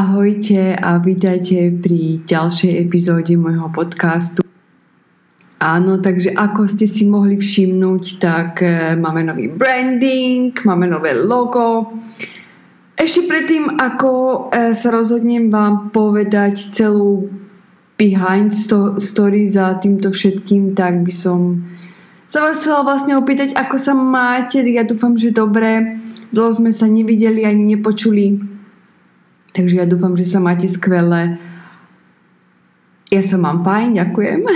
Ahojte a vítajte pri ďalšej epizóde môjho podcastu. Áno, takže ako ste si mohli všimnúť, tak e, máme nový branding, máme nové logo. Ešte predtým, ako e, sa rozhodnem vám povedať celú behind story za týmto všetkým, tak by som sa vás chcela vlastne opýtať, ako sa máte. Ja dúfam, že dobre. Dlho sme sa nevideli ani nepočuli Takže ja dúfam, že sa máte skvelé. Ja sa mám fajn, ďakujem.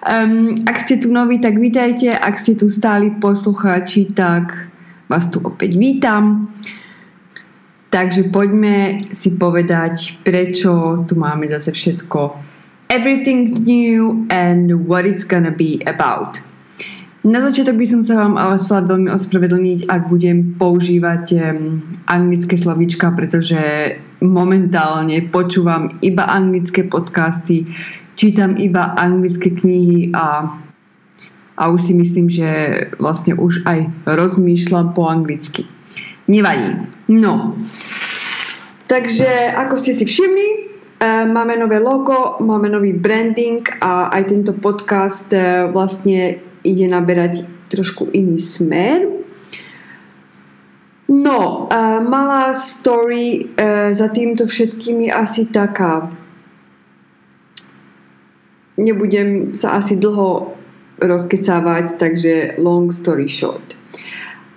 Um, ak ste tu noví, tak vítajte. Ak ste tu stáli poslucháči, tak vás tu opäť vítam. Takže poďme si povedať, prečo tu máme zase všetko. Everything new and what it's gonna be about. Na začiatok by som sa vám ale chcela veľmi ospravedlniť, ak budem používať anglické slovíčka, pretože momentálne počúvam iba anglické podcasty, čítam iba anglické knihy a, a už si myslím, že vlastne už aj rozmýšľam po anglicky. Nevadí. No. Takže ako ste si všimli, e, máme nové logo, máme nový branding a aj tento podcast e, vlastne ide naberať trošku iný smer. No, uh, malá story uh, za týmto všetkým je asi taká. Nebudem sa asi dlho rozkecávať, takže long story short.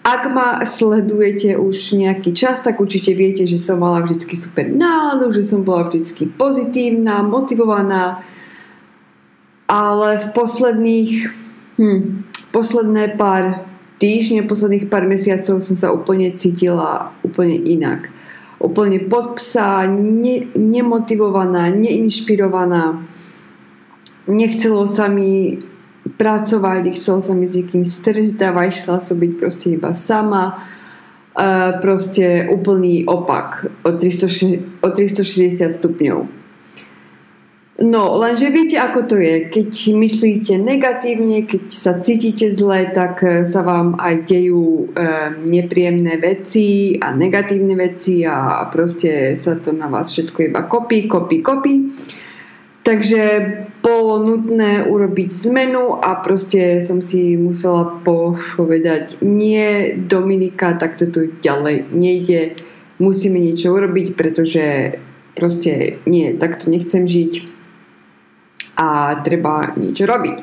Ak ma sledujete už nejaký čas, tak určite viete, že som mala vždy super náladu, že som bola vždy pozitívna, motivovaná, ale v posledných Hm. Posledné pár týždne, posledných pár mesiacov som sa úplne cítila úplne inak. Úplne pod psa, ne, nemotivovaná, neinšpirovaná. Nechcelo sa mi pracovať, nechcelo sa mi s niekým stretávať, chcela som byť proste iba sama. Uh, proste úplný opak o, 300, o 360 stupňov. No, lenže viete, ako to je. Keď myslíte negatívne, keď sa cítite zle, tak e, sa vám aj dejú e, nepríjemné veci a negatívne veci a, proste sa to na vás všetko iba kopí, kopí, kopí. Takže bolo nutné urobiť zmenu a proste som si musela povedať nie, Dominika, takto tu ďalej nejde, musíme niečo urobiť, pretože proste nie, takto nechcem žiť a treba niečo robiť.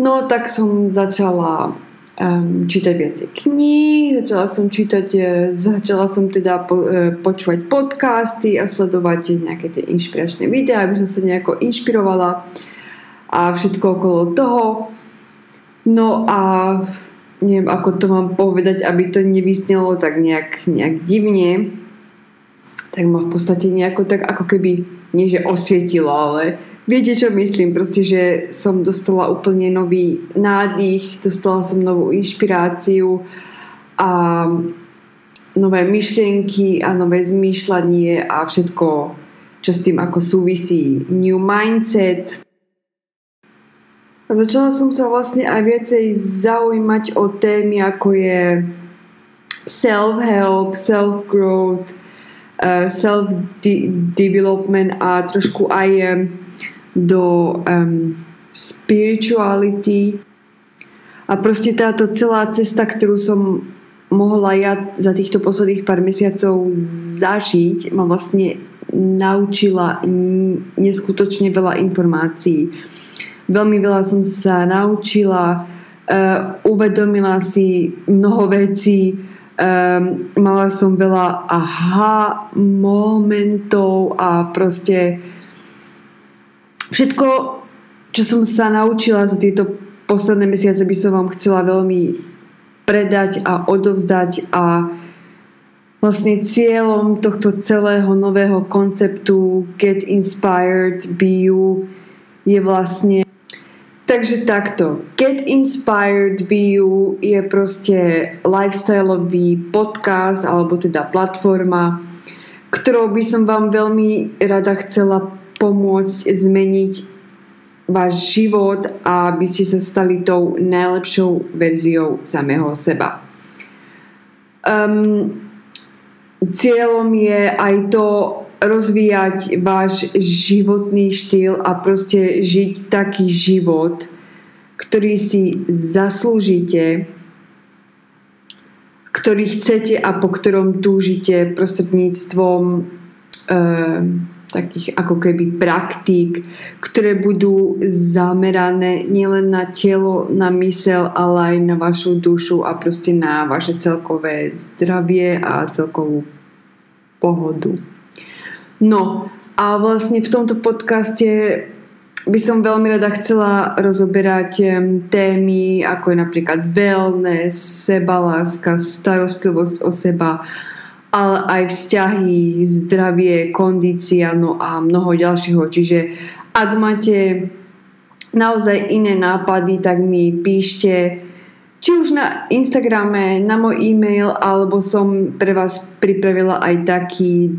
No tak som začala um, čítať viacej kníh, začala som čítať, e, začala som teda po, uh, počúvať podcasty a sledovať nejaké tie inšpiračné videá, aby som sa nejako inšpirovala a všetko okolo toho. No a neviem, ako to mám povedať, aby to nevysnelo tak nejak, nejak divne, tak ma v podstate nejako tak ako keby, nie že osvietilo, ale Viete, čo myslím? Proste, že som dostala úplne nový nádych, dostala som novú inšpiráciu a nové myšlienky a nové zmýšľanie a všetko, čo s tým ako súvisí. New mindset. A začala som sa vlastne aj viacej zaujímať o témy, ako je self-help, self-growth, self-development a trošku aj do um, spirituality a proste táto celá cesta, ktorú som mohla ja za týchto posledných pár mesiacov zažiť, ma vlastne naučila neskutočne veľa informácií. Veľmi veľa som sa naučila, uh, uvedomila si mnoho vecí, um, mala som veľa aha momentov a proste Všetko, čo som sa naučila za tieto posledné mesiace, by som vám chcela veľmi predať a odovzdať a vlastne cieľom tohto celého nového konceptu Get Inspired, Be You je vlastne Takže takto. Get Inspired Be You je proste lifestyleový podcast alebo teda platforma, ktorou by som vám veľmi rada chcela pomôcť zmeniť váš život a aby ste sa stali tou najlepšou verziou samého seba. Um, cieľom je aj to rozvíjať váš životný štýl a proste žiť taký život, ktorý si zaslúžite, ktorý chcete a po ktorom túžite prostredníctvom e, takých ako keby praktík, ktoré budú zamerané nielen na telo, na mysel, ale aj na vašu dušu a proste na vaše celkové zdravie a celkovú pohodu. No a vlastne v tomto podcaste by som veľmi rada chcela rozoberať témy ako je napríklad wellness, sebaláska, starostlivosť o seba, ale aj vzťahy, zdravie, kondícia, no a mnoho ďalšieho. Čiže ak máte naozaj iné nápady, tak mi píšte či už na Instagrame, na môj e-mail, alebo som pre vás pripravila aj taký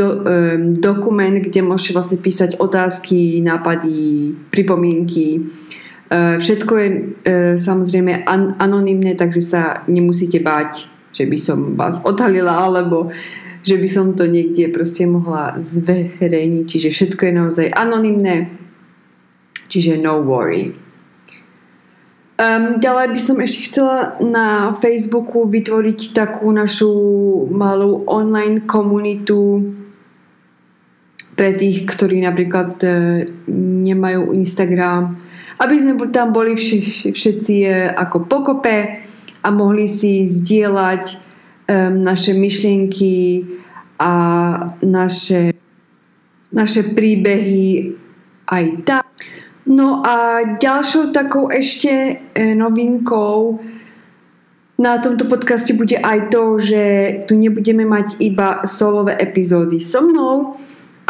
do, um, dokument, kde môžete vlastne písať otázky, nápady, pripomienky. Uh, všetko je uh, samozrejme an- anonymné, takže sa nemusíte báť, že by som vás odhalila, alebo že by som to niekde proste mohla zverejniť. Čiže všetko je naozaj anonymné, čiže no worry. Um, ďalej by som ešte chcela na Facebooku vytvoriť takú našu malú online komunitu pre tých, ktorí napríklad e, nemajú Instagram, aby sme tam boli vš- všetci e, ako pokope a mohli si zdieľať e, naše myšlienky a naše, naše príbehy aj tak. No a ďalšou takou ešte novinkou na tomto podcaste bude aj to, že tu nebudeme mať iba solové epizódy so mnou,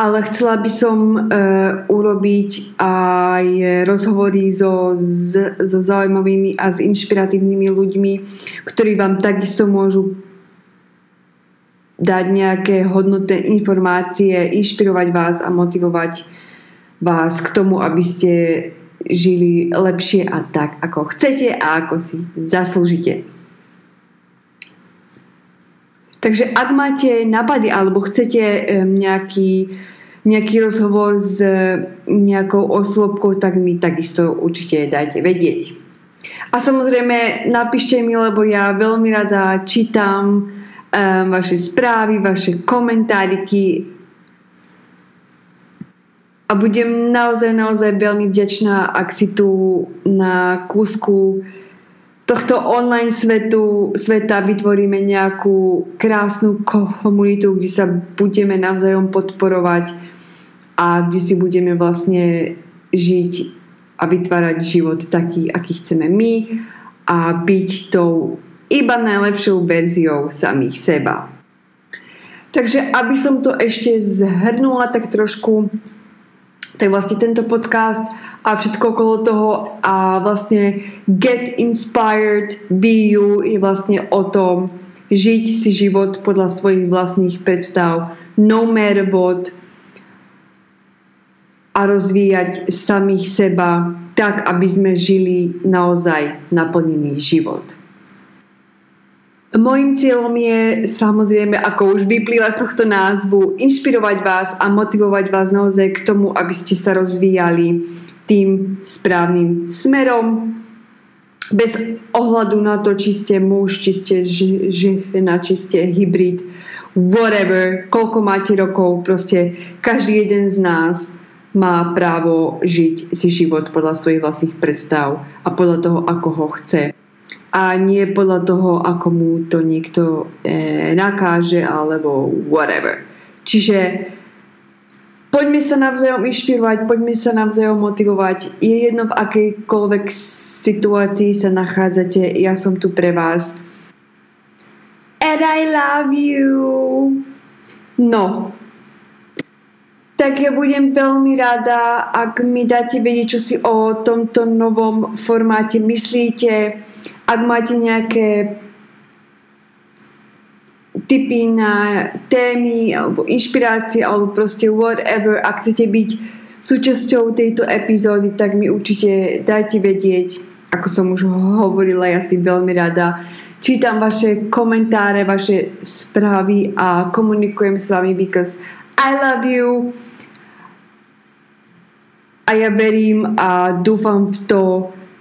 ale chcela by som uh, urobiť aj rozhovory so, z, so zaujímavými a s inšpiratívnymi ľuďmi, ktorí vám takisto môžu dať nejaké hodnotné informácie, inšpirovať vás a motivovať vás k tomu, aby ste žili lepšie a tak, ako chcete a ako si zaslúžite. Takže ak máte napady alebo chcete nejaký, nejaký rozhovor s nejakou osôbkou, tak mi takisto určite dajte vedieť. A samozrejme napíšte mi, lebo ja veľmi rada čítam vaše správy, vaše komentáriky a budem naozaj, naozaj veľmi vďačná, ak si tu na kúsku tohto online svetu, sveta vytvoríme nejakú krásnu komunitu, kde sa budeme navzájom podporovať a kde si budeme vlastne žiť a vytvárať život taký, aký chceme my a byť tou iba najlepšou verziou samých seba. Takže aby som to ešte zhrnula tak trošku, tak vlastne tento podcast a všetko okolo toho a vlastne get inspired, be you je vlastne o tom žiť si život podľa svojich vlastných predstav no matter what a rozvíjať samých seba tak, aby sme žili naozaj naplnený život. Mojím cieľom je samozrejme, ako už vyplýva z tohto názvu, inšpirovať vás a motivovať vás naozaj k tomu, aby ste sa rozvíjali tým správnym smerom, bez ohľadu na to, či ste muž, či ste žena, či ste hybrid, whatever, koľko máte rokov, proste každý jeden z nás má právo žiť si život podľa svojich vlastných predstav a podľa toho, ako ho chce a nie podľa toho, ako mu to niekto e, nakáže alebo whatever. Čiže poďme sa navzájom inšpirovať, poďme sa navzájom motivovať. Je jedno v akejkoľvek situácii sa nachádzate, ja som tu pre vás. And I love you. No, tak ja budem veľmi rada, ak mi dáte vedieť, čo si o tomto novom formáte myslíte ak máte nejaké typy na témy alebo inšpirácie alebo proste whatever, ak chcete byť súčasťou tejto epizódy, tak mi určite dajte vedieť, ako som už hovorila, ja si veľmi rada čítam vaše komentáre, vaše správy a komunikujem s vami because I love you a ja verím a dúfam v to,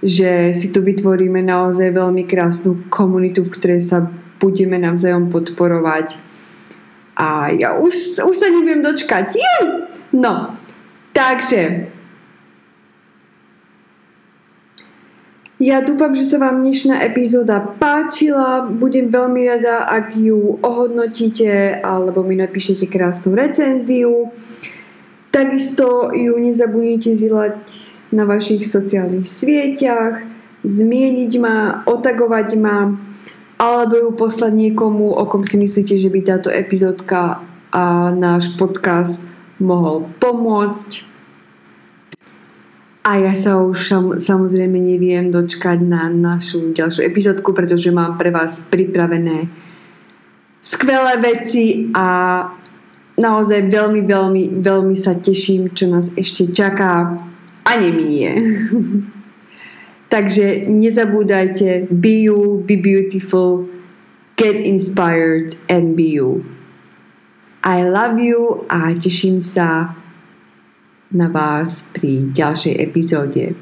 že si tu vytvoríme naozaj veľmi krásnu komunitu, v ktorej sa budeme navzájom podporovať. A ja už, už sa neviem dočkať. No, takže Ja dúfam, že sa vám dnešná epizóda páčila. Budem veľmi rada, ak ju ohodnotíte alebo mi napíšete krásnu recenziu. Takisto ju nezabudnite zilať na vašich sociálnych sieťach, zmieniť ma, otagovať ma alebo ju poslať niekomu, o kom si myslíte, že by táto epizódka a náš podcast mohol pomôcť. A ja sa už samozrejme neviem dočkať na našu ďalšiu epizódku, pretože mám pre vás pripravené skvelé veci a naozaj veľmi, veľmi, veľmi sa teším, čo nás ešte čaká a neminie. Takže nezabúdajte, be you, be beautiful, get inspired and be you. I love you a teším sa na vás pri ďalšej epizóde.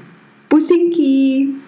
Pusinky!